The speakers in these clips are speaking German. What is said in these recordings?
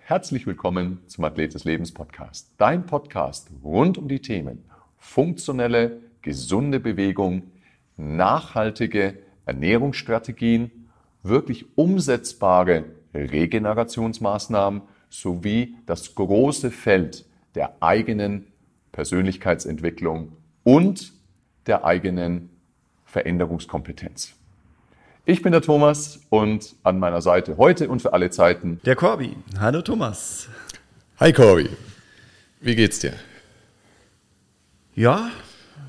Herzlich willkommen zum Athlet des Lebens Podcast. Dein Podcast rund um die Themen funktionelle, gesunde Bewegung, nachhaltige Ernährungsstrategien, wirklich umsetzbare Regenerationsmaßnahmen sowie das große Feld der eigenen Persönlichkeitsentwicklung und der eigenen Veränderungskompetenz. Ich bin der Thomas und an meiner Seite heute und für alle Zeiten der Corby. Hallo Thomas. Hi Corby. Wie geht's dir? Ja.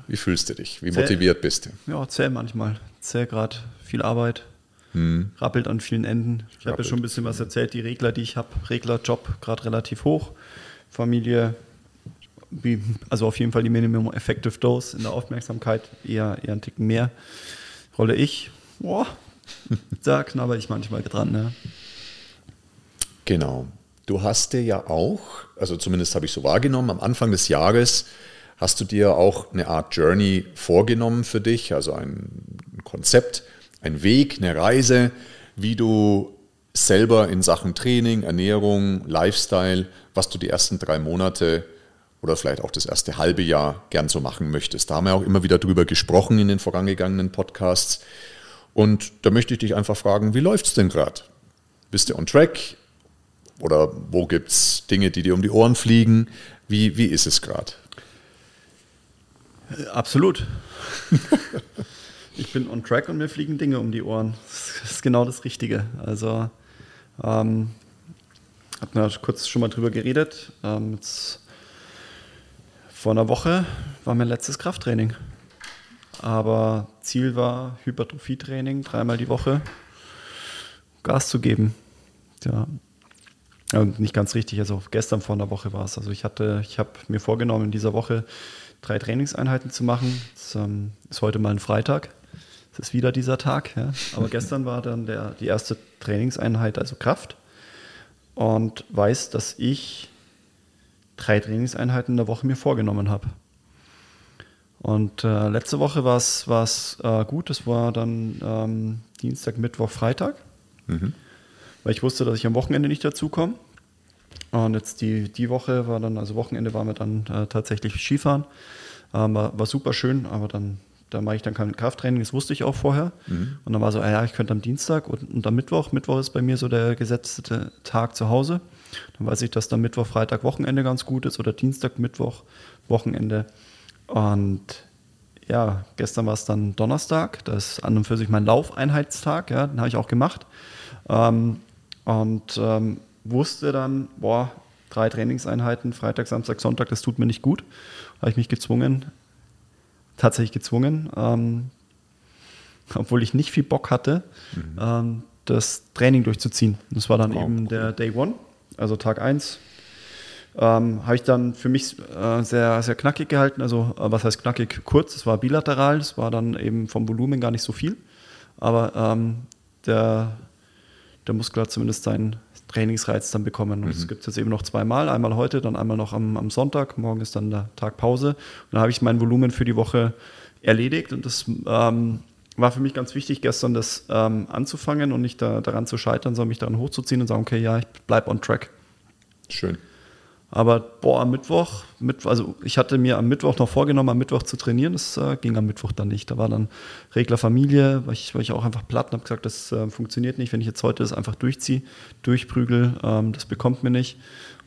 Wie fühlst du dich? Wie zäh, motiviert bist du? Ja, zäh manchmal. Zäh gerade. Viel Arbeit. Hm. Rappelt an vielen Enden. Ich habe ja schon ein bisschen was erzählt. Die Regler, die ich habe, Reglerjob gerade relativ hoch. Familie, also auf jeden Fall die Minimum Effective Dose in der Aufmerksamkeit, eher, eher ein Ticken mehr. Rolle ich, boah, da knabber ich manchmal dran. Ne? Genau. Du hast dir ja auch, also zumindest habe ich so wahrgenommen, am Anfang des Jahres hast du dir auch eine Art Journey vorgenommen für dich, also ein Konzept, ein Weg, eine Reise, wie du selber in Sachen Training, Ernährung, Lifestyle, was du die ersten drei Monate oder vielleicht auch das erste halbe Jahr gern so machen möchtest. Da haben wir auch immer wieder drüber gesprochen in den vorangegangenen Podcasts. Und da möchte ich dich einfach fragen, wie läuft es denn gerade? Bist du on track? Oder wo gibt es Dinge, die dir um die Ohren fliegen? Wie, wie ist es gerade? Absolut. ich bin on track und mir fliegen Dinge um die Ohren. Das ist genau das Richtige. Also, ähm, hatten wir kurz schon mal drüber geredet. Ähm, vor einer Woche war mein letztes Krafttraining. Aber Ziel war Hypertrophietraining, dreimal die Woche Gas zu geben. Ja. Und nicht ganz richtig, also gestern vor einer Woche war es. Also ich hatte, ich habe mir vorgenommen, in dieser Woche drei Trainingseinheiten zu machen. Das ähm, ist heute mal ein Freitag. Es ist wieder dieser Tag. Ja. Aber gestern war dann der, die erste Trainingseinheit, also Kraft. Und weiß, dass ich drei Trainingseinheiten in der Woche mir vorgenommen habe. Und äh, letzte Woche war es äh, gut. Es war dann ähm, Dienstag, Mittwoch, Freitag. Mhm. Weil ich wusste, dass ich am Wochenende nicht dazukomme. Und jetzt die, die Woche war dann, also Wochenende waren wir dann äh, tatsächlich Skifahren. Ähm, war, war, super schön, aber dann da mache ich dann kein Krafttraining, das wusste ich auch vorher. Mhm. Und dann war so, ah ja, ich könnte am Dienstag und, und am Mittwoch. Mittwoch ist bei mir so der gesetzte Tag zu Hause. Dann weiß ich, dass dann Mittwoch, Freitag, Wochenende ganz gut ist oder Dienstag, Mittwoch, Wochenende. Und ja, gestern war es dann Donnerstag, das ist an und für sich mein Laufeinheitstag, ja, den habe ich auch gemacht. Ähm, und ähm, wusste dann, boah, drei Trainingseinheiten, Freitag, Samstag, Sonntag, das tut mir nicht gut. Da habe ich mich gezwungen, tatsächlich gezwungen, ähm, obwohl ich nicht viel Bock hatte, mhm. ähm, das Training durchzuziehen. Das war dann oh, eben cool. der Day One, also Tag 1, ähm, habe ich dann für mich äh, sehr, sehr knackig gehalten. Also, äh, was heißt knackig? Kurz, es war bilateral, es war dann eben vom Volumen gar nicht so viel. Aber ähm, der, der Muskel hat zumindest seinen Trainingsreiz dann bekommen. Und es mhm. gibt jetzt eben noch zweimal, einmal heute, dann einmal noch am, am Sonntag. Morgen ist dann der Tag Pause. Und dann habe ich mein Volumen für die Woche erledigt und das ähm, war für mich ganz wichtig, gestern das ähm, anzufangen und nicht da, daran zu scheitern, sondern mich daran hochzuziehen und sagen, okay, ja, ich bleibe on track. Schön. Aber boah, am Mittwoch, mit, also ich hatte mir am Mittwoch noch vorgenommen, am Mittwoch zu trainieren. Das äh, ging am Mittwoch dann nicht. Da war dann Regler Familie, weil ich, war ich auch einfach platt und habe gesagt, das äh, funktioniert nicht, wenn ich jetzt heute das einfach durchziehe, durchprügel, ähm, das bekommt mir nicht.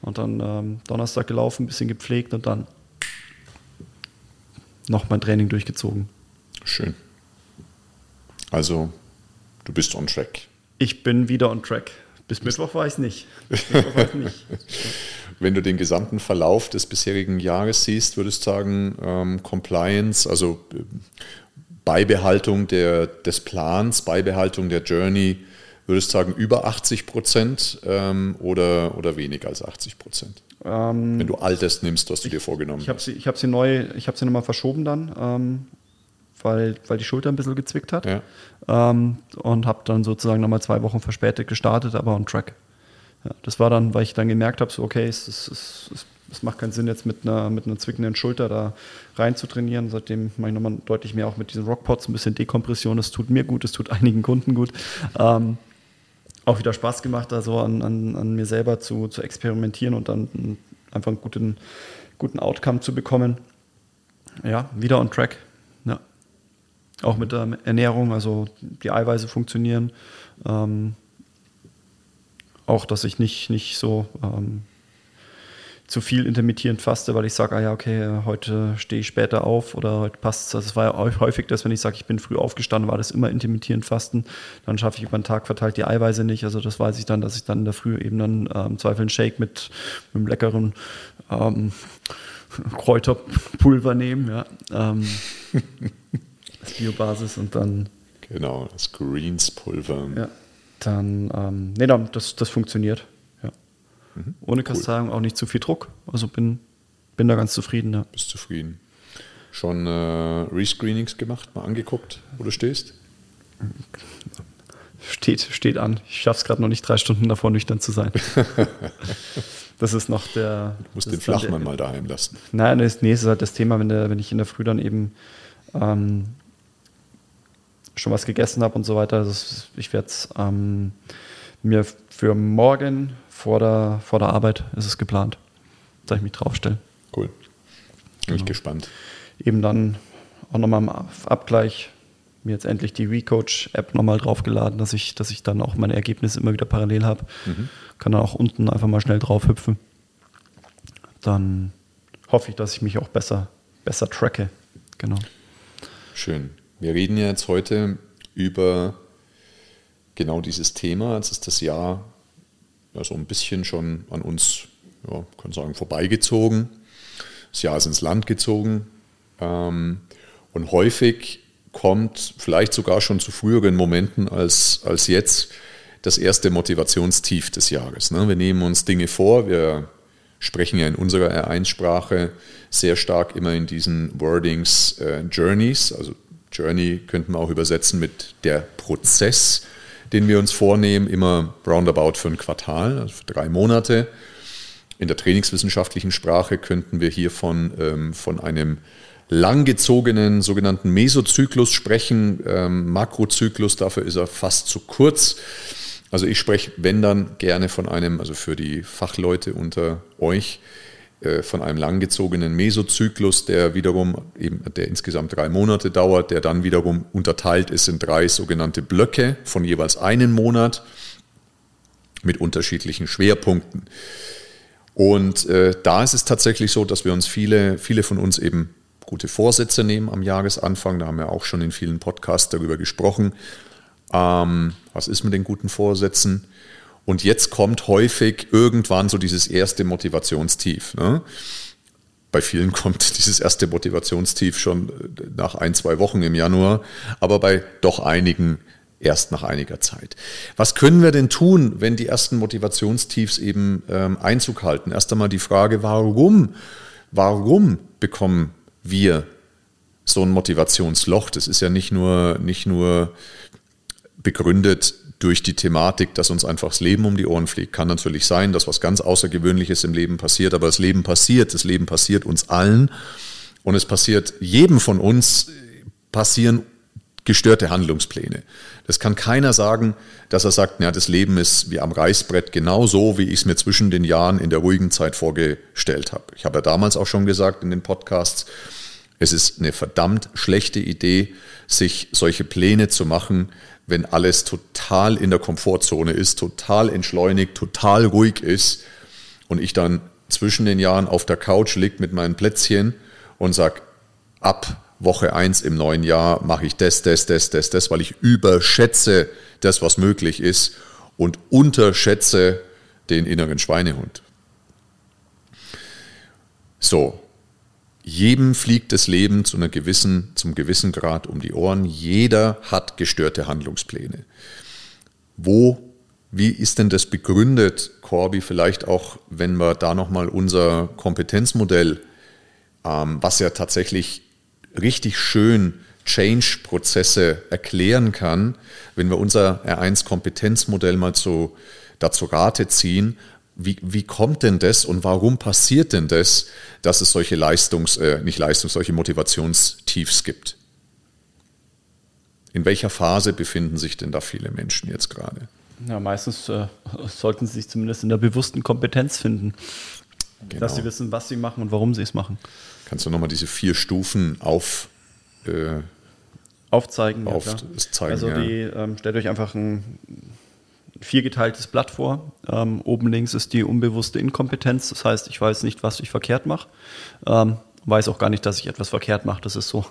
Und dann ähm, Donnerstag gelaufen, ein bisschen gepflegt und dann noch mein Training durchgezogen. Schön. Also, du bist on track. Ich bin wieder on track. Bis Mittwoch war ich nicht. War nicht. Wenn du den gesamten Verlauf des bisherigen Jahres siehst, würdest du sagen, ähm, Compliance, also äh, Beibehaltung der, des Plans, Beibehaltung der Journey, würdest du sagen, über 80 Prozent ähm, oder, oder weniger als 80 Prozent? Ähm, Wenn du all das nimmst, was du ich, dir vorgenommen ich hast. Sie, ich habe sie neu, ich habe sie nochmal verschoben dann, ähm, weil, weil die Schulter ein bisschen gezwickt hat. Ja. Ähm, und habe dann sozusagen nochmal zwei Wochen verspätet gestartet, aber on track. Ja, das war dann, weil ich dann gemerkt habe, so okay, es, es, es, es macht keinen Sinn, jetzt mit einer, mit einer zwickenden Schulter da rein zu trainieren. Seitdem mache ich nochmal deutlich mehr auch mit diesen Rockpots, ein bisschen Dekompression. Das tut mir gut, das tut einigen Kunden gut. Ähm, auch wieder Spaß gemacht, also an, an, an mir selber zu, zu experimentieren und dann einfach einen guten, guten Outcome zu bekommen. Ja, wieder on track. Auch mit der Ernährung, also die Eiweiße funktionieren. Ähm, auch, dass ich nicht, nicht so ähm, zu viel intermittierend faste, weil ich sage, ah ja, okay, heute stehe ich später auf oder heute passt es. Also es war ja häufig das, wenn ich sage, ich bin früh aufgestanden, war das immer intermittierend fasten. Dann schaffe ich über den Tag verteilt die Eiweiße nicht. Also das weiß ich dann, dass ich dann in der Früh eben dann äh, im Zweifel einen Shake mit, mit einem leckeren ähm, Kräuterpulver nehme, ja. Ähm, als Biobasis und dann. Genau, das Greenspulver. Ja, dann, ähm, nee, das, das funktioniert. Mhm. Ohne Kasteiung cool. auch nicht zu viel Druck. Also bin, bin da ganz zufrieden. Ja. Bist zufrieden. Schon äh, Rescreenings gemacht, mal angeguckt, wo du stehst? Steht, steht an. Ich schaffe es gerade noch nicht, drei Stunden davor nüchtern zu sein. das ist noch der. Du musst den Flachmann der, mal daheim lassen. Nein, das, nee, das ist halt das Thema, wenn, der, wenn ich in der Früh dann eben ähm, schon was gegessen habe und so weiter. Also ich werde es ähm, mir für morgen vor der, vor der Arbeit ist es geplant, dass ich mich draufstelle. Cool. Bin genau. ich gespannt. Eben dann auch nochmal im Abgleich mir jetzt endlich die Recoach-App nochmal draufgeladen, dass ich, dass ich dann auch meine Ergebnisse immer wieder parallel habe. Mhm. Kann dann auch unten einfach mal schnell drauf hüpfen. Dann hoffe ich, dass ich mich auch besser, besser tracke. Genau. Schön. Wir reden ja jetzt heute über genau dieses Thema. Es ist das Jahr ja, so ein bisschen schon an uns, ja, kann sagen, vorbeigezogen. Das Jahr ist ins Land gezogen. Ähm, und häufig kommt, vielleicht sogar schon zu früheren Momenten als, als jetzt, das erste Motivationstief des Jahres. Ne? Wir nehmen uns Dinge vor, wir sprechen ja in unserer R1-Sprache sehr stark immer in diesen Wordings äh, Journeys. Also Journey könnten wir auch übersetzen mit der Prozess den wir uns vornehmen, immer roundabout für ein Quartal, also für drei Monate. In der trainingswissenschaftlichen Sprache könnten wir hier von, ähm, von einem langgezogenen sogenannten Mesozyklus sprechen. Ähm, Makrozyklus, dafür ist er fast zu kurz. Also ich spreche, wenn dann, gerne von einem, also für die Fachleute unter euch, von einem langgezogenen Mesozyklus, der wiederum eben, der insgesamt drei Monate dauert, der dann wiederum unterteilt ist in drei sogenannte Blöcke von jeweils einen Monat mit unterschiedlichen Schwerpunkten. Und äh, da ist es tatsächlich so, dass wir uns viele, viele von uns eben gute Vorsätze nehmen am Jahresanfang. Da haben wir auch schon in vielen Podcasts darüber gesprochen. Ähm, was ist mit den guten Vorsätzen? Und jetzt kommt häufig irgendwann so dieses erste Motivationstief. Ne? Bei vielen kommt dieses erste Motivationstief schon äh, nach ein, zwei Wochen im Januar, aber bei doch einigen erst nach einiger Zeit. Was können wir denn tun, wenn die ersten Motivationstiefs eben ähm, Einzug halten? Erst einmal die Frage, warum? Warum bekommen wir so ein Motivationsloch? Das ist ja nicht nur, nicht nur begründet durch die Thematik, dass uns einfach das Leben um die Ohren fliegt. Kann natürlich sein, dass was ganz Außergewöhnliches im Leben passiert, aber das Leben passiert, das Leben passiert uns allen und es passiert jedem von uns, passieren gestörte Handlungspläne. Das kann keiner sagen, dass er sagt, ja, das Leben ist wie am Reißbrett genau so, wie ich es mir zwischen den Jahren in der ruhigen Zeit vorgestellt habe. Ich habe ja damals auch schon gesagt in den Podcasts, es ist eine verdammt schlechte Idee, sich solche Pläne zu machen, wenn alles total in der Komfortzone ist, total entschleunigt, total ruhig ist und ich dann zwischen den Jahren auf der Couch liege mit meinen Plätzchen und sage, ab Woche 1 im neuen Jahr mache ich das, das, das, das, das, weil ich überschätze das, was möglich ist und unterschätze den inneren Schweinehund. So, jedem fliegt das Leben zu einer gewissen, zum gewissen Grad um die Ohren. Jeder hat gestörte Handlungspläne. Wo, wie ist denn das begründet, Corby? Vielleicht auch, wenn wir da nochmal unser Kompetenzmodell, ähm, was ja tatsächlich richtig schön Change-Prozesse erklären kann, wenn wir unser R1-Kompetenzmodell mal zu, dazu Rate ziehen, wie, wie kommt denn das und warum passiert denn das, dass es solche Leistungs-, äh, nicht Leistungs-, solche Motivationstiefs gibt? In welcher Phase befinden sich denn da viele Menschen jetzt gerade? Ja, meistens äh, sollten sie sich zumindest in der bewussten Kompetenz finden, genau. dass sie wissen, was sie machen und warum sie es machen. Kannst du nochmal diese vier Stufen auf, äh, aufzeigen? Auf, ja, zeigen, also die, ähm, stellt euch einfach ein viergeteiltes Blatt vor. Ähm, oben links ist die unbewusste Inkompetenz. Das heißt, ich weiß nicht, was ich verkehrt mache. Ähm, weiß auch gar nicht, dass ich etwas verkehrt mache. Das ist so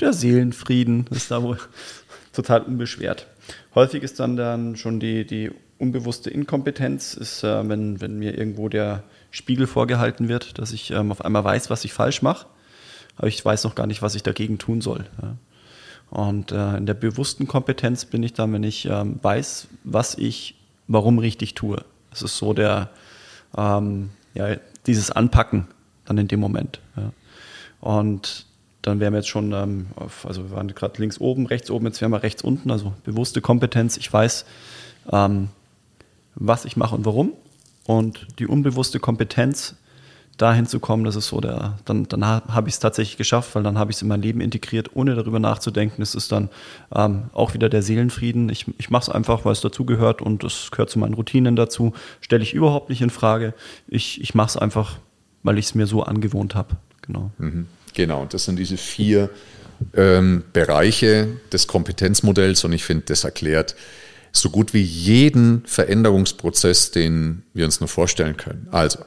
der Seelenfrieden, ist da wohl total unbeschwert. Häufig ist dann, dann schon die, die unbewusste Inkompetenz, ist, äh, wenn, wenn mir irgendwo der Spiegel vorgehalten wird, dass ich ähm, auf einmal weiß, was ich falsch mache, aber ich weiß noch gar nicht, was ich dagegen tun soll. Ja. Und äh, in der bewussten Kompetenz bin ich dann, wenn ich ähm, weiß, was ich warum richtig tue. Das ist so der, ähm, ja, dieses Anpacken dann in dem Moment. Ja. Und dann wären wir jetzt schon ähm, auf, also wir waren gerade links oben, rechts oben, jetzt wären wir rechts unten, also bewusste Kompetenz. Ich weiß, ähm, was ich mache und warum. Und die unbewusste Kompetenz dahin zu kommen, das ist so der, dann, dann habe ich es tatsächlich geschafft, weil dann habe ich es in mein Leben integriert, ohne darüber nachzudenken. Es ist dann ähm, auch wieder der Seelenfrieden. Ich, ich mache es einfach, weil es dazugehört und es gehört zu meinen Routinen dazu. Stelle ich überhaupt nicht in Frage. Ich, ich mache es einfach, weil ich es mir so angewohnt habe. Genau. Mhm. Genau, das sind diese vier ähm, Bereiche des Kompetenzmodells und ich finde, das erklärt so gut wie jeden Veränderungsprozess, den wir uns nur vorstellen können. Also,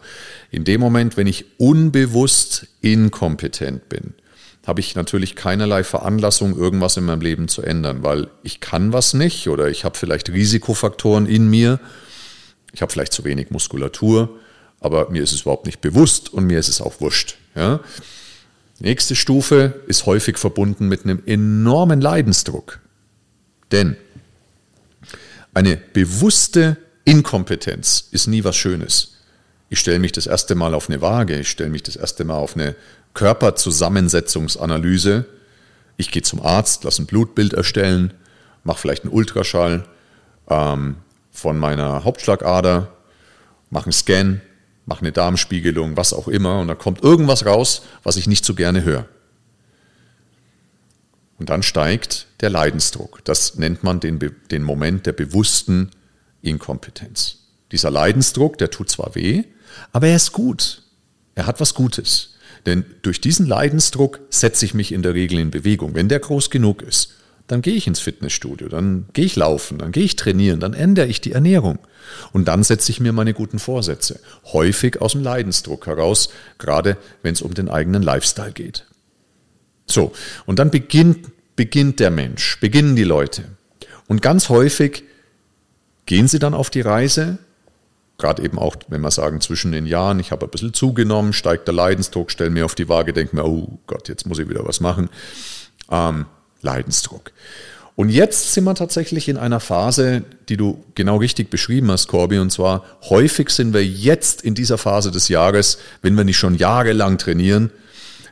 in dem Moment, wenn ich unbewusst inkompetent bin, habe ich natürlich keinerlei Veranlassung, irgendwas in meinem Leben zu ändern, weil ich kann was nicht oder ich habe vielleicht Risikofaktoren in mir, ich habe vielleicht zu wenig Muskulatur, aber mir ist es überhaupt nicht bewusst und mir ist es auch wurscht. Ja? Nächste Stufe ist häufig verbunden mit einem enormen Leidensdruck. Denn eine bewusste Inkompetenz ist nie was Schönes. Ich stelle mich das erste Mal auf eine Waage, ich stelle mich das erste Mal auf eine Körperzusammensetzungsanalyse. Ich gehe zum Arzt, lasse ein Blutbild erstellen, mache vielleicht einen Ultraschall ähm, von meiner Hauptschlagader, mache einen Scan, mache eine Darmspiegelung, was auch immer, und da kommt irgendwas raus, was ich nicht so gerne höre. Und dann steigt der Leidensdruck. Das nennt man den, den Moment der bewussten Inkompetenz. Dieser Leidensdruck, der tut zwar weh, aber er ist gut. Er hat was Gutes. Denn durch diesen Leidensdruck setze ich mich in der Regel in Bewegung. Wenn der groß genug ist, dann gehe ich ins Fitnessstudio, dann gehe ich laufen, dann gehe ich trainieren, dann ändere ich die Ernährung. Und dann setze ich mir meine guten Vorsätze. Häufig aus dem Leidensdruck heraus, gerade wenn es um den eigenen Lifestyle geht. So, und dann beginnt, beginnt der Mensch, beginnen die Leute. Und ganz häufig gehen sie dann auf die Reise, gerade eben auch, wenn wir sagen, zwischen den Jahren, ich habe ein bisschen zugenommen, steigt der Leidensdruck, stelle mir auf die Waage, denke mir, oh Gott, jetzt muss ich wieder was machen. Ähm, Leidensdruck. Und jetzt sind wir tatsächlich in einer Phase, die du genau richtig beschrieben hast, Corby, und zwar häufig sind wir jetzt in dieser Phase des Jahres, wenn wir nicht schon jahrelang trainieren,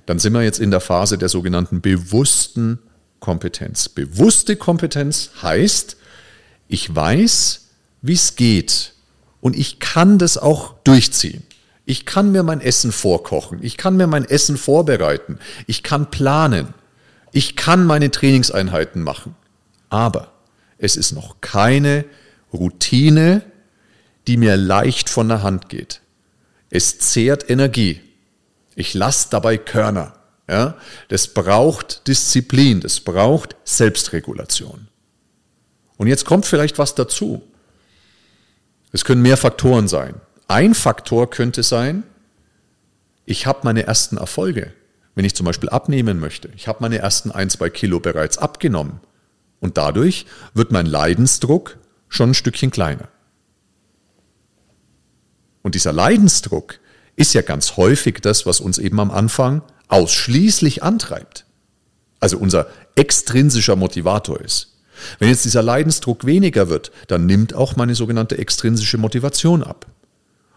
dann sind wir jetzt in der Phase der sogenannten bewussten Kompetenz. Bewusste Kompetenz heißt, ich weiß, wie es geht und ich kann das auch durchziehen. Ich kann mir mein Essen vorkochen, ich kann mir mein Essen vorbereiten, ich kann planen, ich kann meine Trainingseinheiten machen. Aber es ist noch keine Routine, die mir leicht von der Hand geht. Es zehrt Energie. Ich lasse dabei Körner. Ja? Das braucht Disziplin, das braucht Selbstregulation. Und jetzt kommt vielleicht was dazu. Es können mehr Faktoren sein. Ein Faktor könnte sein, ich habe meine ersten Erfolge. Wenn ich zum Beispiel abnehmen möchte, ich habe meine ersten ein, zwei Kilo bereits abgenommen. Und dadurch wird mein Leidensdruck schon ein Stückchen kleiner. Und dieser Leidensdruck ist ja ganz häufig das, was uns eben am Anfang ausschließlich antreibt. Also unser extrinsischer Motivator ist. Wenn jetzt dieser Leidensdruck weniger wird, dann nimmt auch meine sogenannte extrinsische Motivation ab.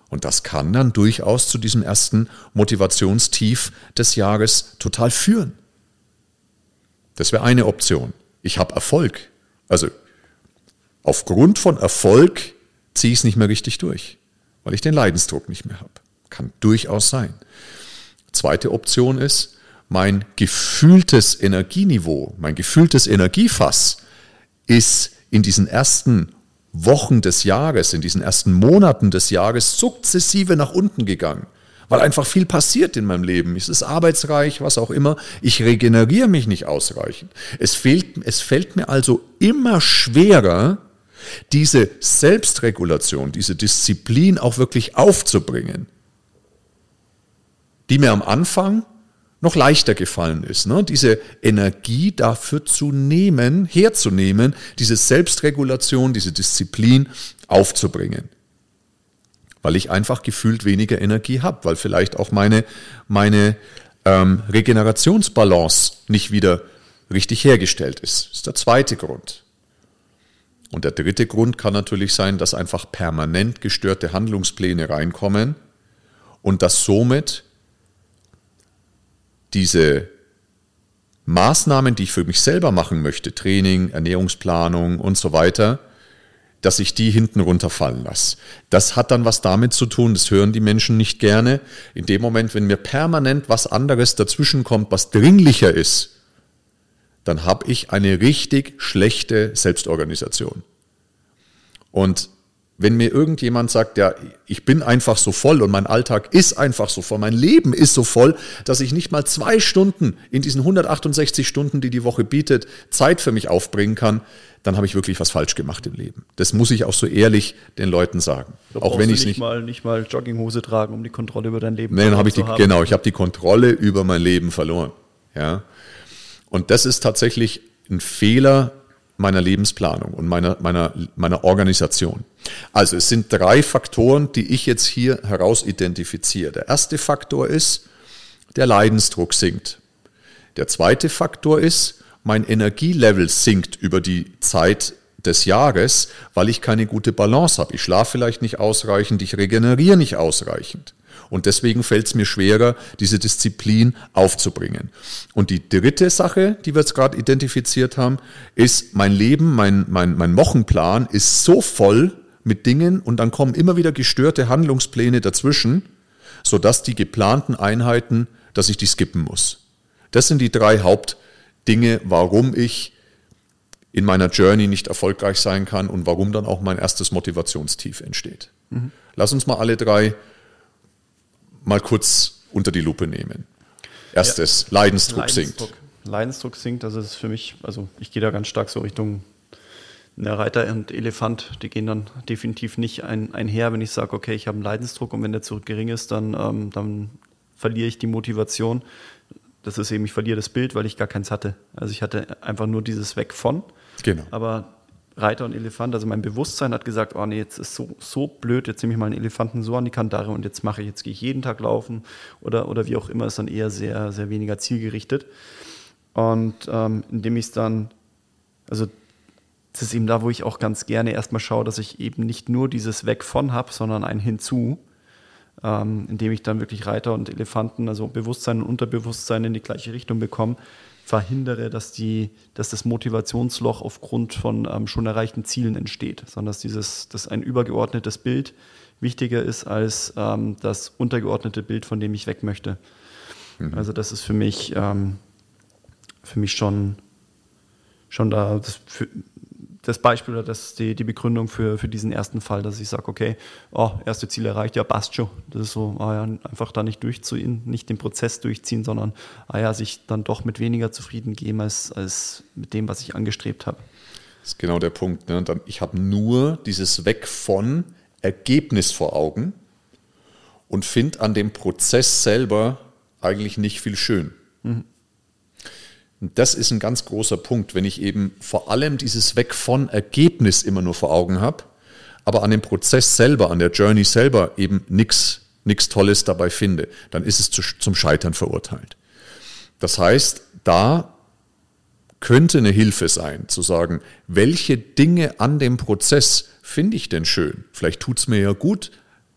Und das kann dann durchaus zu diesem ersten Motivationstief des Jahres total führen. Das wäre eine Option ich habe Erfolg. Also aufgrund von Erfolg ziehe ich es nicht mehr richtig durch. weil ich den Leidensdruck nicht mehr habe. Kann durchaus sein. Zweite Option ist, mein gefühltes Energieniveau, mein gefühltes Energiefass ist in diesen ersten Wochen des Jahres, in diesen ersten Monaten des Jahres sukzessive nach unten gegangen, weil einfach viel passiert in meinem Leben. Es ist arbeitsreich, was auch immer. Ich regeneriere mich nicht ausreichend. Es, fehlt, es fällt mir also immer schwerer, diese Selbstregulation, diese Disziplin auch wirklich aufzubringen, die mir am Anfang noch leichter gefallen ist. Ne? Diese Energie dafür zu nehmen, herzunehmen, diese Selbstregulation, diese Disziplin aufzubringen. Weil ich einfach gefühlt weniger Energie habe, weil vielleicht auch meine, meine ähm, Regenerationsbalance nicht wieder richtig hergestellt ist. Das ist der zweite Grund. Und der dritte Grund kann natürlich sein, dass einfach permanent gestörte Handlungspläne reinkommen und dass somit diese Maßnahmen, die ich für mich selber machen möchte, Training, Ernährungsplanung und so weiter, dass ich die hinten runterfallen lasse. Das hat dann was damit zu tun, das hören die Menschen nicht gerne. In dem Moment, wenn mir permanent was anderes dazwischenkommt, was dringlicher ist, dann habe ich eine richtig schlechte Selbstorganisation. Und wenn mir irgendjemand sagt, ja, ich bin einfach so voll und mein Alltag ist einfach so voll, mein Leben ist so voll, dass ich nicht mal zwei Stunden in diesen 168 Stunden, die die Woche bietet, Zeit für mich aufbringen kann, dann habe ich wirklich was falsch gemacht im Leben. Das muss ich auch so ehrlich den Leuten sagen. Da auch wenn ich nicht, nicht mal nicht mal Jogginghose tragen, um die Kontrolle über dein Leben nee, dann habe ich zu die, haben. genau, ich habe die Kontrolle über mein Leben verloren. Ja, und das ist tatsächlich ein Fehler, meiner Lebensplanung und meiner, meiner, meiner Organisation. Also es sind drei Faktoren, die ich jetzt hier heraus identifiziere. Der erste Faktor ist, der Leidensdruck sinkt. Der zweite Faktor ist, mein Energielevel sinkt über die Zeit des Jahres, weil ich keine gute Balance habe. Ich schlafe vielleicht nicht ausreichend, ich regeneriere nicht ausreichend. Und deswegen fällt es mir schwerer, diese Disziplin aufzubringen. Und die dritte Sache, die wir jetzt gerade identifiziert haben, ist, mein Leben, mein, mein, mein Wochenplan ist so voll mit Dingen und dann kommen immer wieder gestörte Handlungspläne dazwischen, sodass die geplanten Einheiten, dass ich die skippen muss. Das sind die drei Hauptdinge, warum ich in meiner Journey nicht erfolgreich sein kann und warum dann auch mein erstes Motivationstief entsteht. Mhm. Lass uns mal alle drei mal kurz unter die Lupe nehmen. Erstes, ja. Leidensdruck, Leidensdruck sinkt. Leidensdruck sinkt, das ist für mich, also ich gehe da ganz stark so Richtung der Reiter und Elefant, die gehen dann definitiv nicht ein, einher, wenn ich sage, okay, ich habe einen Leidensdruck und wenn der zu gering ist, dann, ähm, dann verliere ich die Motivation. Das ist eben, ich verliere das Bild, weil ich gar keins hatte. Also ich hatte einfach nur dieses Weg von. Genau. Aber Reiter und Elefant. Also mein Bewusstsein hat gesagt, oh nee, jetzt ist so, so blöd, jetzt nehme ich mal einen Elefanten so an die Kandare und jetzt mache ich, jetzt gehe ich jeden Tag laufen oder, oder wie auch immer, ist dann eher sehr, sehr weniger zielgerichtet. Und ähm, indem ich es dann, also das ist eben da, wo ich auch ganz gerne erstmal schaue, dass ich eben nicht nur dieses Weg von habe, sondern ein Hinzu, ähm, indem ich dann wirklich Reiter und Elefanten, also Bewusstsein und Unterbewusstsein in die gleiche Richtung bekomme, verhindere, dass, die, dass das Motivationsloch aufgrund von ähm, schon erreichten Zielen entsteht, sondern dass, dieses, dass ein übergeordnetes Bild wichtiger ist als ähm, das untergeordnete Bild, von dem ich weg möchte. Mhm. Also das ist für mich, ähm, für mich schon, schon da, für, das Beispiel oder das die, die Begründung für, für diesen ersten Fall, dass ich sage, okay, oh, erste Ziel erreicht, ja, passt schon. Das ist so, ah ja, einfach da nicht durchziehen, nicht den Prozess durchziehen, sondern ah ja, sich dann doch mit weniger zufrieden geben als, als mit dem, was ich angestrebt habe. Das ist genau der Punkt. Ne? Ich habe nur dieses Weg von Ergebnis vor Augen und finde an dem Prozess selber eigentlich nicht viel schön. Mhm. Und das ist ein ganz großer Punkt, wenn ich eben vor allem dieses Weg von Ergebnis immer nur vor Augen habe, aber an dem Prozess selber, an der Journey selber eben nichts Tolles dabei finde, dann ist es zu, zum Scheitern verurteilt. Das heißt, da könnte eine Hilfe sein, zu sagen, welche Dinge an dem Prozess finde ich denn schön? Vielleicht tut es mir ja gut,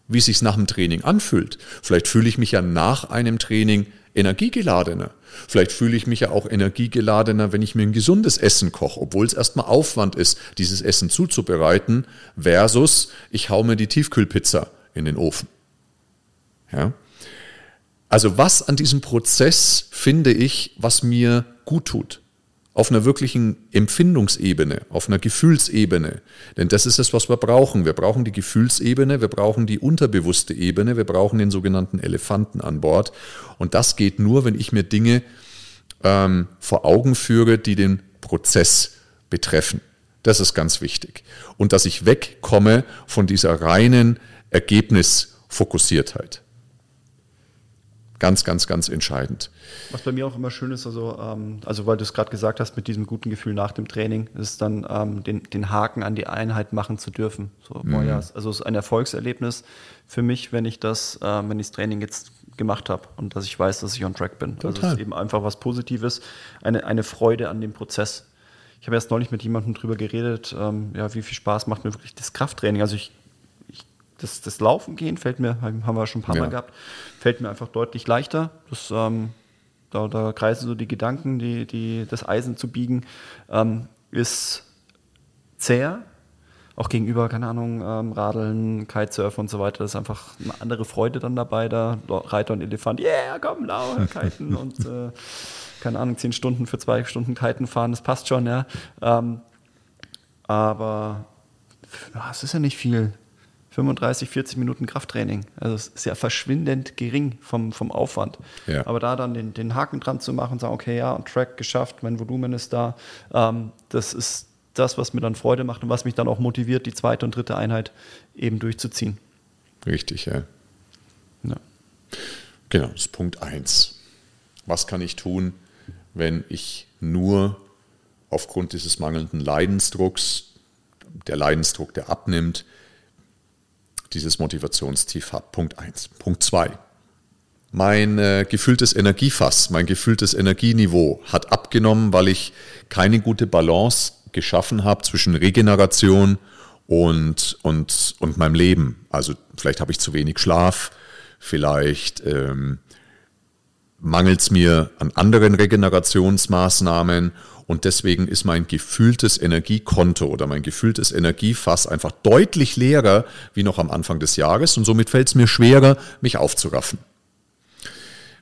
wie es sich nach dem Training anfühlt. Vielleicht fühle ich mich ja nach einem Training energiegeladener. Vielleicht fühle ich mich ja auch energiegeladener, wenn ich mir ein gesundes Essen koche, obwohl es erstmal Aufwand ist, dieses Essen zuzubereiten, versus ich hau mir die Tiefkühlpizza in den Ofen. Ja? Also was an diesem Prozess finde ich, was mir gut tut? Auf einer wirklichen Empfindungsebene, auf einer Gefühlsebene. Denn das ist es, was wir brauchen. Wir brauchen die Gefühlsebene, wir brauchen die unterbewusste Ebene, wir brauchen den sogenannten Elefanten an Bord. Und das geht nur, wenn ich mir Dinge ähm, vor Augen führe, die den Prozess betreffen. Das ist ganz wichtig. Und dass ich wegkomme von dieser reinen Ergebnisfokussiertheit. Ganz, ganz, ganz entscheidend. Was bei mir auch immer schön ist, also, ähm, also weil du es gerade gesagt hast, mit diesem guten Gefühl nach dem Training, ist dann ähm, den, den Haken an die Einheit machen zu dürfen. So, mhm. boah, ja, also es ist ein Erfolgserlebnis für mich, wenn ich das, äh, wenn ich das Training jetzt gemacht habe und dass ich weiß, dass ich on track bin. Total. Also es ist eben einfach was Positives, eine, eine Freude an dem Prozess. Ich habe erst neulich mit jemandem drüber geredet, ähm, ja, wie viel Spaß macht mir wirklich das Krafttraining. Also ich das, das Laufen gehen fällt mir, haben wir schon ein paar Mal gehabt, fällt mir einfach deutlich leichter. Das, ähm, da, da, kreisen so die Gedanken, die, die, das Eisen zu biegen, ähm, ist zäher, auch gegenüber, keine Ahnung, ähm, Radeln, Kitesurfen und so weiter, das ist einfach eine andere Freude dann dabei, da Reiter und Elefant, yeah, komm, lau, kiten und äh, keine Ahnung, zehn Stunden für zwei Stunden Kiten fahren, das passt schon, ja. Ähm, aber es ist ja nicht viel. 35, 40 Minuten Krafttraining. Also es ist ja verschwindend gering vom, vom Aufwand. Ja. Aber da dann den, den Haken dran zu machen und sagen, okay, ja, und Track geschafft, mein Volumen ist da, ähm, das ist das, was mir dann Freude macht und was mich dann auch motiviert, die zweite und dritte Einheit eben durchzuziehen. Richtig, ja. ja. Genau, das ist Punkt 1. Was kann ich tun, wenn ich nur aufgrund dieses mangelnden Leidensdrucks, der Leidensdruck, der abnimmt, dieses Motivationstief habe. Punkt 1. Punkt 2. Mein äh, gefühltes Energiefass, mein gefühltes Energieniveau hat abgenommen, weil ich keine gute Balance geschaffen habe zwischen Regeneration und, und, und meinem Leben. Also vielleicht habe ich zu wenig Schlaf, vielleicht ähm, mangelt es mir an anderen Regenerationsmaßnahmen und deswegen ist mein gefühltes Energiekonto oder mein gefühltes Energiefass einfach deutlich leerer wie noch am Anfang des Jahres und somit fällt es mir schwerer, mich aufzuraffen.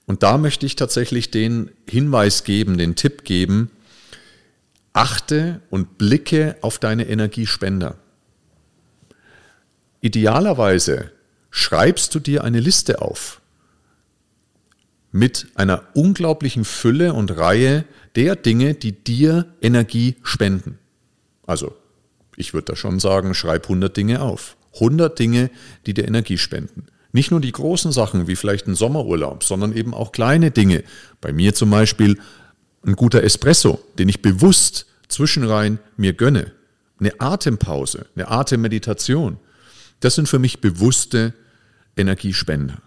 Und da möchte ich tatsächlich den Hinweis geben, den Tipp geben, achte und blicke auf deine Energiespender. Idealerweise schreibst du dir eine Liste auf mit einer unglaublichen Fülle und Reihe der Dinge, die dir Energie spenden. Also, ich würde da schon sagen, schreib 100 Dinge auf. 100 Dinge, die dir Energie spenden. Nicht nur die großen Sachen wie vielleicht ein Sommerurlaub, sondern eben auch kleine Dinge. Bei mir zum Beispiel ein guter Espresso, den ich bewusst zwischenrein mir gönne. Eine Atempause, eine Atemmeditation. Das sind für mich bewusste Energiespender.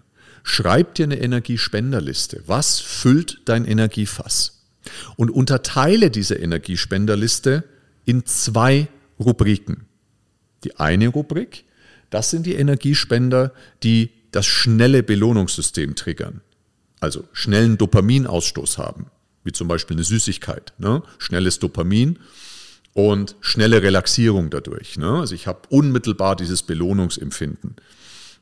Schreib dir eine Energiespenderliste. Was füllt dein Energiefass? Und unterteile diese Energiespenderliste in zwei Rubriken. Die eine Rubrik, das sind die Energiespender, die das schnelle Belohnungssystem triggern. Also schnellen Dopaminausstoß haben, wie zum Beispiel eine Süßigkeit. Ne? Schnelles Dopamin und schnelle Relaxierung dadurch. Ne? Also ich habe unmittelbar dieses Belohnungsempfinden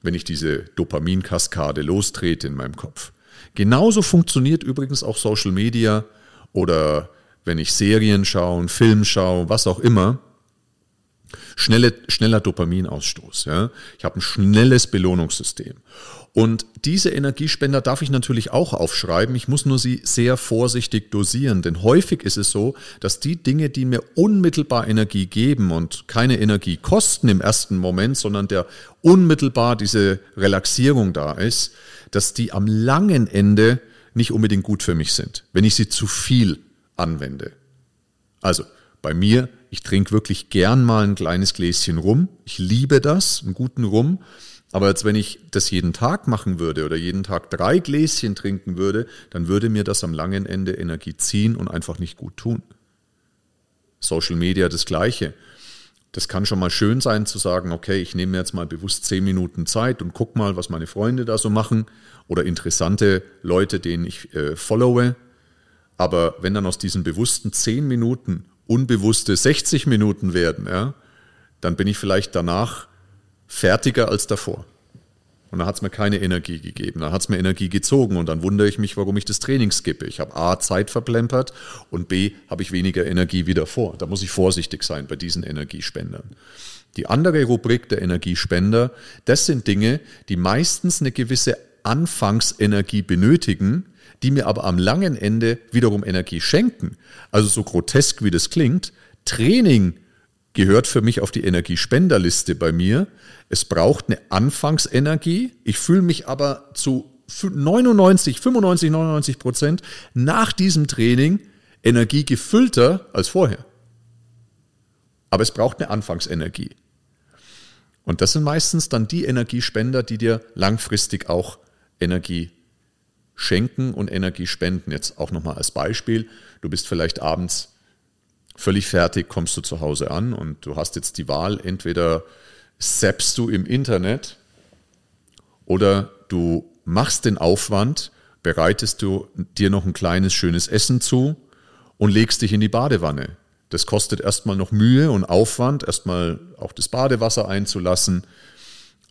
wenn ich diese Dopaminkaskade lostrete in meinem Kopf. Genauso funktioniert übrigens auch Social Media oder wenn ich Serien schaue, einen Film schaue, was auch immer. Schnelle, schneller Dopaminausstoß. Ja? Ich habe ein schnelles Belohnungssystem. Und diese Energiespender darf ich natürlich auch aufschreiben. Ich muss nur sie sehr vorsichtig dosieren, denn häufig ist es so, dass die Dinge, die mir unmittelbar Energie geben und keine Energie kosten im ersten Moment, sondern der unmittelbar diese Relaxierung da ist, dass die am langen Ende nicht unbedingt gut für mich sind, wenn ich sie zu viel anwende. Also bei mir, ich trinke wirklich gern mal ein kleines Gläschen Rum. Ich liebe das, einen guten Rum. Aber als wenn ich das jeden Tag machen würde oder jeden Tag drei Gläschen trinken würde, dann würde mir das am langen Ende Energie ziehen und einfach nicht gut tun. Social Media das gleiche. Das kann schon mal schön sein zu sagen, okay, ich nehme mir jetzt mal bewusst zehn Minuten Zeit und guck mal, was meine Freunde da so machen oder interessante Leute, denen ich äh, followe. Aber wenn dann aus diesen bewussten zehn Minuten unbewusste 60 Minuten werden, ja, dann bin ich vielleicht danach fertiger als davor. und dann hat es mir keine Energie gegeben. Dann hat es mir Energie gezogen und dann wundere ich mich, warum ich das Training skippe. Ich habe A, Zeit verplempert und B, habe ich weniger Energie wieder vor. Da muss ich vorsichtig sein bei diesen Energiespendern. Die andere Rubrik der Energiespender, das sind Dinge, die meistens eine gewisse Anfangsenergie benötigen, die mir aber am langen Ende wiederum Energie schenken. Also so grotesk wie das klingt, Training gehört für mich auf die Energiespenderliste bei mir. Es braucht eine Anfangsenergie. Ich fühle mich aber zu 99, 95, 99 Prozent nach diesem Training energiegefüllter als vorher. Aber es braucht eine Anfangsenergie. Und das sind meistens dann die Energiespender, die dir langfristig auch Energie schenken und Energie spenden. Jetzt auch nochmal als Beispiel. Du bist vielleicht abends völlig fertig, kommst du zu Hause an und du hast jetzt die Wahl, entweder zappst du im Internet oder du machst den Aufwand, bereitest du dir noch ein kleines schönes Essen zu und legst dich in die Badewanne. Das kostet erstmal noch Mühe und Aufwand, erstmal auch das Badewasser einzulassen.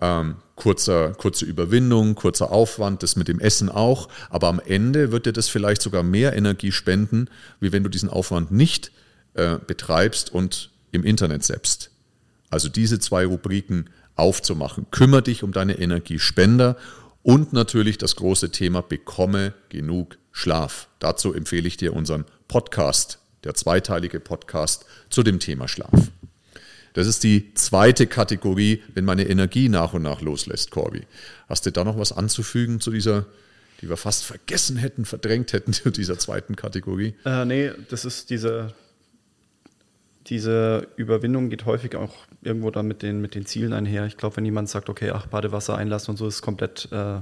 Ähm, kurzer, kurze Überwindung, kurzer Aufwand, das mit dem Essen auch. Aber am Ende wird dir das vielleicht sogar mehr Energie spenden, wie wenn du diesen Aufwand nicht äh, betreibst und im Internet selbst. Also diese zwei Rubriken aufzumachen. Kümmere dich um deine Energiespender und natürlich das große Thema bekomme genug Schlaf. Dazu empfehle ich dir unseren Podcast, der zweiteilige Podcast zu dem Thema Schlaf. Das ist die zweite Kategorie, wenn meine Energie nach und nach loslässt, Corby. Hast du da noch was anzufügen zu dieser, die wir fast vergessen hätten, verdrängt hätten, zu dieser zweiten Kategorie? Äh, nee, das ist diese, diese Überwindung geht häufig auch irgendwo dann mit den, mit den Zielen einher. Ich glaube, wenn jemand sagt, okay, ach, Badewasser einlassen und so ist komplett äh,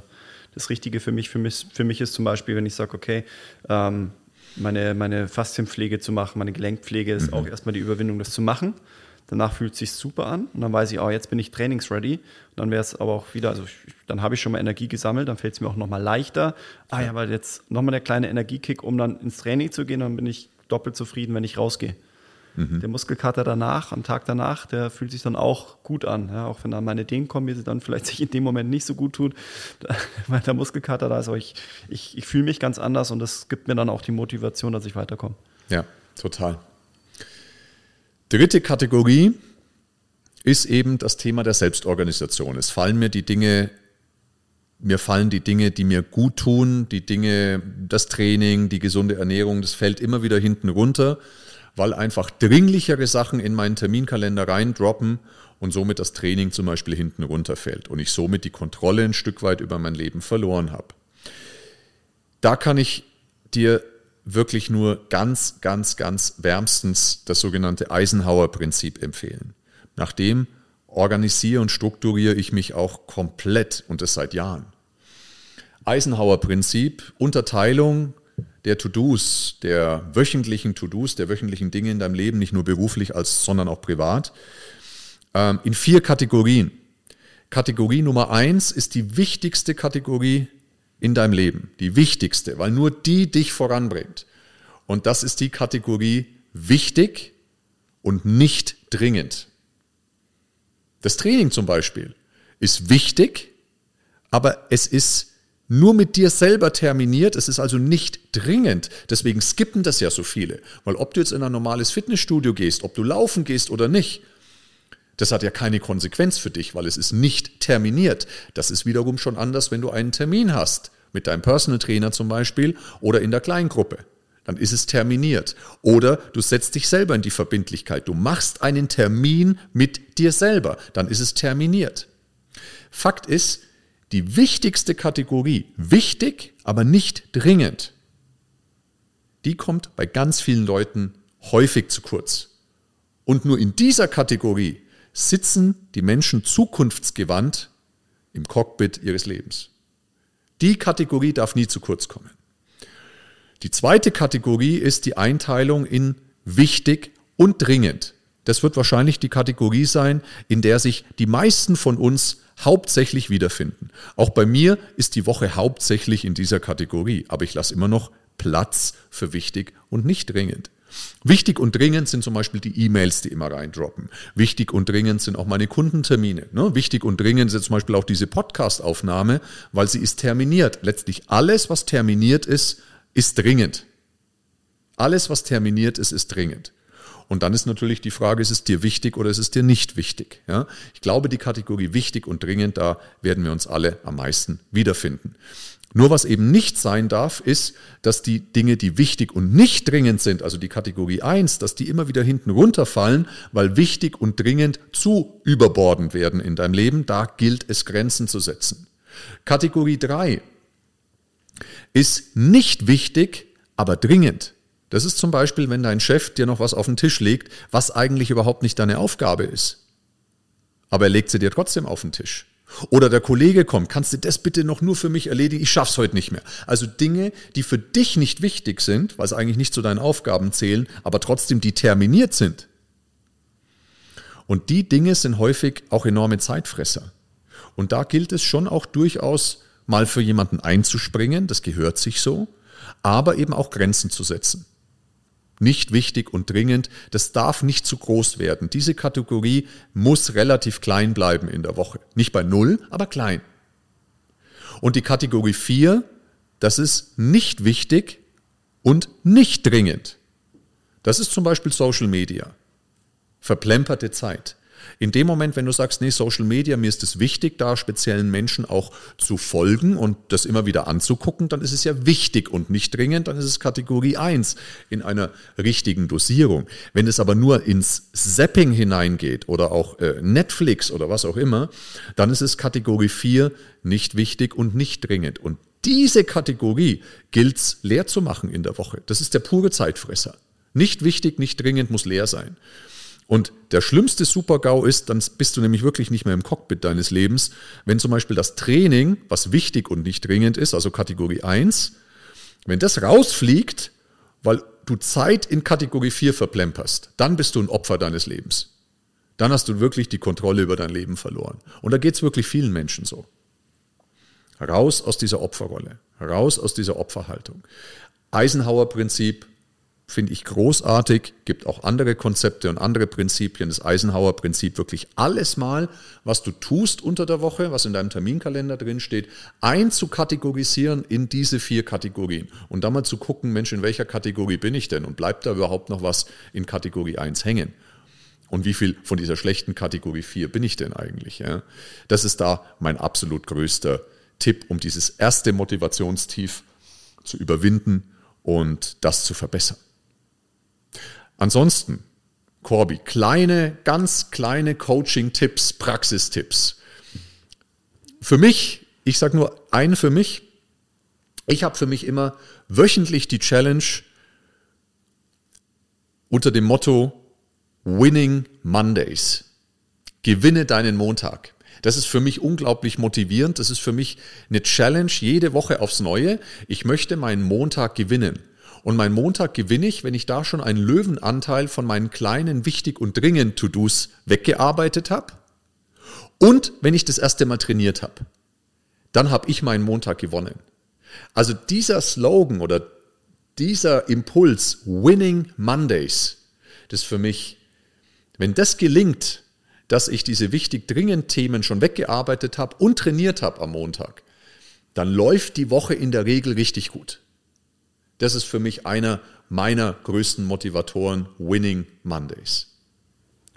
das Richtige für mich. Für mich. Für mich ist zum Beispiel, wenn ich sage, okay, ähm, meine, meine Faszienpflege zu machen, meine Gelenkpflege ist mhm. auch erstmal die Überwindung, das zu machen. Danach fühlt es sich super an und dann weiß ich, oh, jetzt bin ich trainingsready. Und dann wäre es aber auch wieder, also ich, dann habe ich schon mal Energie gesammelt, dann fällt es mir auch nochmal leichter. Ah ja, weil jetzt nochmal der kleine Energiekick, um dann ins Training zu gehen, dann bin ich doppelt zufrieden, wenn ich rausgehe. Mhm. Der Muskelkater danach, am Tag danach, der fühlt sich dann auch gut an. Ja, auch wenn da meine Ideen kommen, die dann vielleicht sich in dem Moment nicht so gut tut, weil der Muskelkater da ist. Aber ich, ich, ich fühle mich ganz anders und das gibt mir dann auch die Motivation, dass ich weiterkomme. Ja, total. Dritte Kategorie ist eben das Thema der Selbstorganisation. Es fallen mir die Dinge mir fallen die Dinge, die mir gut tun, die Dinge, das Training, die gesunde Ernährung, das fällt immer wieder hinten runter weil einfach dringlichere Sachen in meinen Terminkalender reindroppen und somit das Training zum Beispiel hinten runterfällt und ich somit die Kontrolle ein Stück weit über mein Leben verloren habe. Da kann ich dir wirklich nur ganz, ganz, ganz wärmstens das sogenannte Eisenhower-Prinzip empfehlen. Nachdem organisiere und strukturiere ich mich auch komplett und das seit Jahren. Eisenhower-Prinzip, Unterteilung der To-Dos, der wöchentlichen To-Dos, der wöchentlichen Dinge in deinem Leben, nicht nur beruflich, als, sondern auch privat, ähm, in vier Kategorien. Kategorie Nummer eins ist die wichtigste Kategorie in deinem Leben, die wichtigste, weil nur die dich voranbringt. Und das ist die Kategorie wichtig und nicht dringend. Das Training zum Beispiel ist wichtig, aber es ist nur mit dir selber terminiert. Es ist also nicht dringend. Deswegen skippen das ja so viele. Weil ob du jetzt in ein normales Fitnessstudio gehst, ob du laufen gehst oder nicht, das hat ja keine Konsequenz für dich, weil es ist nicht terminiert. Das ist wiederum schon anders, wenn du einen Termin hast, mit deinem Personal Trainer zum Beispiel oder in der Kleingruppe. Dann ist es terminiert. Oder du setzt dich selber in die Verbindlichkeit. Du machst einen Termin mit dir selber. Dann ist es terminiert. Fakt ist, die wichtigste Kategorie, wichtig, aber nicht dringend, die kommt bei ganz vielen Leuten häufig zu kurz. Und nur in dieser Kategorie sitzen die Menschen zukunftsgewandt im Cockpit ihres Lebens. Die Kategorie darf nie zu kurz kommen. Die zweite Kategorie ist die Einteilung in wichtig und dringend. Das wird wahrscheinlich die Kategorie sein, in der sich die meisten von uns hauptsächlich wiederfinden. Auch bei mir ist die Woche hauptsächlich in dieser Kategorie, aber ich lasse immer noch Platz für wichtig und nicht dringend. Wichtig und dringend sind zum Beispiel die E-Mails, die immer reindroppen. Wichtig und dringend sind auch meine Kundentermine. Ne? Wichtig und dringend ist zum Beispiel auch diese Podcast-Aufnahme, weil sie ist terminiert. Letztlich alles, was terminiert ist, ist dringend. Alles, was terminiert ist, ist dringend. Und dann ist natürlich die Frage, ist es dir wichtig oder ist es dir nicht wichtig? Ja? Ich glaube, die Kategorie wichtig und dringend, da werden wir uns alle am meisten wiederfinden. Nur was eben nicht sein darf, ist, dass die Dinge, die wichtig und nicht dringend sind, also die Kategorie 1, dass die immer wieder hinten runterfallen, weil wichtig und dringend zu überbordend werden in deinem Leben. Da gilt es, Grenzen zu setzen. Kategorie 3 ist nicht wichtig, aber dringend. Das ist zum Beispiel, wenn dein Chef dir noch was auf den Tisch legt, was eigentlich überhaupt nicht deine Aufgabe ist. Aber er legt sie dir trotzdem auf den Tisch. Oder der Kollege kommt, kannst du das bitte noch nur für mich erledigen? Ich schaff's heute nicht mehr. Also Dinge, die für dich nicht wichtig sind, weil sie eigentlich nicht zu deinen Aufgaben zählen, aber trotzdem determiniert sind. Und die Dinge sind häufig auch enorme Zeitfresser. Und da gilt es schon auch durchaus mal für jemanden einzuspringen, das gehört sich so, aber eben auch Grenzen zu setzen nicht wichtig und dringend. Das darf nicht zu groß werden. Diese Kategorie muss relativ klein bleiben in der Woche. Nicht bei Null, aber klein. Und die Kategorie 4, das ist nicht wichtig und nicht dringend. Das ist zum Beispiel Social Media. Verplemperte Zeit. In dem Moment, wenn du sagst, nee, Social Media, mir ist es wichtig, da speziellen Menschen auch zu folgen und das immer wieder anzugucken, dann ist es ja wichtig und nicht dringend, dann ist es Kategorie 1 in einer richtigen Dosierung. Wenn es aber nur ins Zapping hineingeht oder auch äh, Netflix oder was auch immer, dann ist es Kategorie 4 nicht wichtig und nicht dringend. Und diese Kategorie gilt es leer zu machen in der Woche. Das ist der pure Zeitfresser. Nicht wichtig, nicht dringend, muss leer sein. Und der schlimmste Super-GAU ist, dann bist du nämlich wirklich nicht mehr im Cockpit deines Lebens, wenn zum Beispiel das Training, was wichtig und nicht dringend ist, also Kategorie 1, wenn das rausfliegt, weil du Zeit in Kategorie 4 verplemperst, dann bist du ein Opfer deines Lebens. Dann hast du wirklich die Kontrolle über dein Leben verloren. Und da geht es wirklich vielen Menschen so. Raus aus dieser Opferrolle, raus aus dieser Opferhaltung. Eisenhower-Prinzip, finde ich großartig, gibt auch andere Konzepte und andere Prinzipien. Das Eisenhower-Prinzip wirklich alles mal, was du tust unter der Woche, was in deinem Terminkalender drin steht, einzukategorisieren in diese vier Kategorien und dann mal zu gucken, Mensch, in welcher Kategorie bin ich denn und bleibt da überhaupt noch was in Kategorie 1 hängen? Und wie viel von dieser schlechten Kategorie 4 bin ich denn eigentlich? Ja? Das ist da mein absolut größter Tipp, um dieses erste Motivationstief zu überwinden und das zu verbessern. Ansonsten, Corby, kleine, ganz kleine Coaching-Tipps, Praxistipps. Für mich, ich sage nur einen für mich, ich habe für mich immer wöchentlich die Challenge unter dem Motto Winning Mondays. Gewinne deinen Montag. Das ist für mich unglaublich motivierend. Das ist für mich eine Challenge jede Woche aufs Neue. Ich möchte meinen Montag gewinnen. Und mein Montag gewinne ich, wenn ich da schon einen Löwenanteil von meinen kleinen, wichtig und dringend To-Dos weggearbeitet habe. Und wenn ich das erste Mal trainiert habe. Dann habe ich meinen Montag gewonnen. Also dieser Slogan oder dieser Impuls, Winning Mondays, das ist für mich, wenn das gelingt, dass ich diese wichtig dringend Themen schon weggearbeitet habe und trainiert habe am Montag, dann läuft die Woche in der Regel richtig gut. Das ist für mich einer meiner größten Motivatoren, Winning Mondays.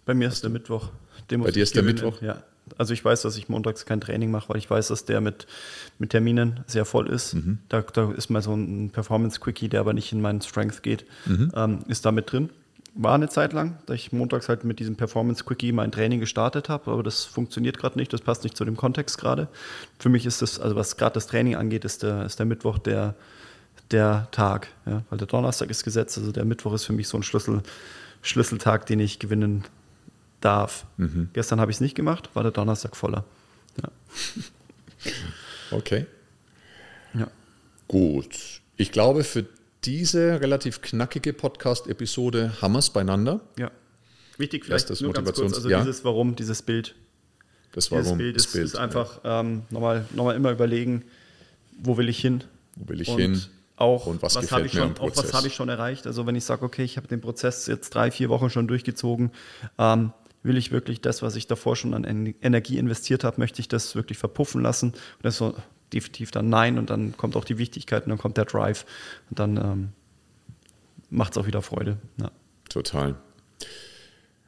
Bei mir ist der Mittwoch. Bei dir ist der Mittwoch? Ja. Also ich weiß, dass ich montags kein Training mache, weil ich weiß, dass der mit, mit Terminen sehr voll ist. Mhm. Da, da, ist mal so ein Performance-Quickie, der aber nicht in meinen Strength geht, mhm. ähm, ist da mit drin. War eine Zeit lang, da ich montags halt mit diesem Performance-Quickie mein Training gestartet habe, aber das funktioniert gerade nicht, das passt nicht zu dem Kontext gerade. Für mich ist das, also was gerade das Training angeht, ist der, ist der Mittwoch der, der Tag, ja, weil der Donnerstag ist gesetzt, also der Mittwoch ist für mich so ein Schlüssel, Schlüsseltag, den ich gewinnen darf. Mhm. Gestern habe ich es nicht gemacht, war der Donnerstag voller. Ja. Okay. Ja. Gut. Ich glaube, für diese relativ knackige Podcast-Episode haben wir es beieinander. Ja. Wichtig vielleicht das nur Motivations kurz, also ja. dieses Warum, dieses Bild. Das Warum, dieses Bild, das Bild ist, ist einfach ja. ähm, nochmal, nochmal immer überlegen, wo will ich hin? Wo will ich und hin? Auch und was, was gefällt ich schon, auch was habe ich schon erreicht. Also wenn ich sage, okay, ich habe den Prozess jetzt drei, vier Wochen schon durchgezogen, ähm, will ich wirklich das, was ich davor schon an En- Energie investiert habe, möchte ich das wirklich verpuffen lassen? Und das so definitiv dann nein und dann kommt auch die Wichtigkeit und dann kommt der Drive und dann ähm, macht es auch wieder Freude. Ja. Total.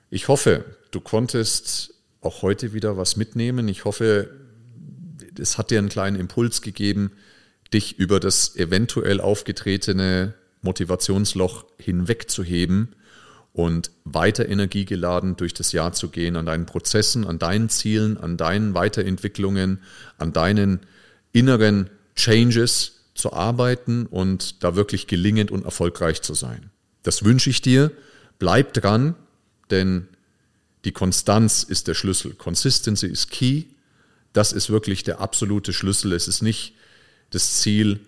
Ich hoffe, du konntest auch heute wieder was mitnehmen. Ich hoffe, es hat dir einen kleinen Impuls gegeben, dich über das eventuell aufgetretene Motivationsloch hinwegzuheben und weiter energiegeladen durch das Jahr zu gehen, an deinen Prozessen, an deinen Zielen, an deinen Weiterentwicklungen, an deinen inneren Changes zu arbeiten und da wirklich gelingend und erfolgreich zu sein. Das wünsche ich dir. Bleib dran, denn die Konstanz ist der Schlüssel. Consistency ist key. Das ist wirklich der absolute Schlüssel. Es ist nicht das Ziel,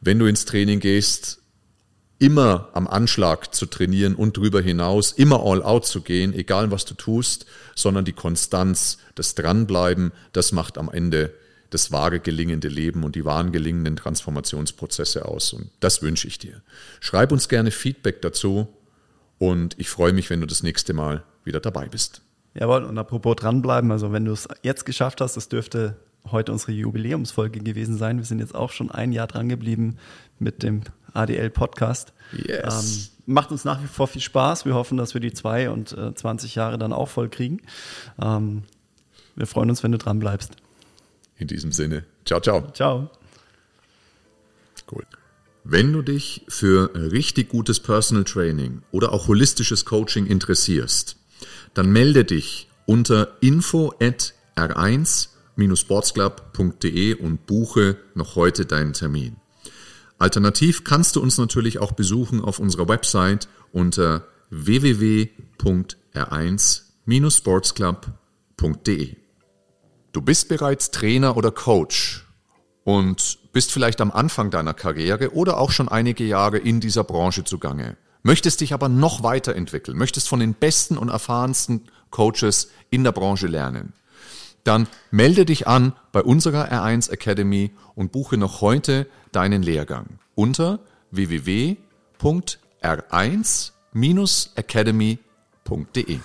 wenn du ins Training gehst, immer am Anschlag zu trainieren und darüber hinaus immer all out zu gehen, egal was du tust, sondern die Konstanz, das Dranbleiben, das macht am Ende das wahre gelingende Leben und die wahren gelingenden Transformationsprozesse aus. Und das wünsche ich dir. Schreib uns gerne Feedback dazu und ich freue mich, wenn du das nächste Mal wieder dabei bist. Jawohl, und apropos dranbleiben, also wenn du es jetzt geschafft hast, das dürfte heute unsere Jubiläumsfolge gewesen sein. Wir sind jetzt auch schon ein Jahr dran geblieben mit dem ADL-Podcast. Yes. Ähm, macht uns nach wie vor viel Spaß. Wir hoffen, dass wir die zwei und äh, 20 Jahre dann auch voll kriegen. Ähm, wir freuen uns, wenn du dran bleibst. In diesem Sinne, ciao, ciao. Ciao. Cool. Wenn du dich für richtig gutes Personal Training oder auch holistisches Coaching interessierst, dann melde dich unter info at r1-sportsclub.de und buche noch heute deinen Termin. Alternativ kannst du uns natürlich auch besuchen auf unserer Website unter www.r1-sportsclub.de. Du bist bereits Trainer oder Coach und bist vielleicht am Anfang deiner Karriere oder auch schon einige Jahre in dieser Branche zugange. Möchtest dich aber noch weiterentwickeln, möchtest von den besten und erfahrensten Coaches in der Branche lernen dann melde dich an bei unserer R1 Academy und buche noch heute deinen Lehrgang unter www.r1-academy.de.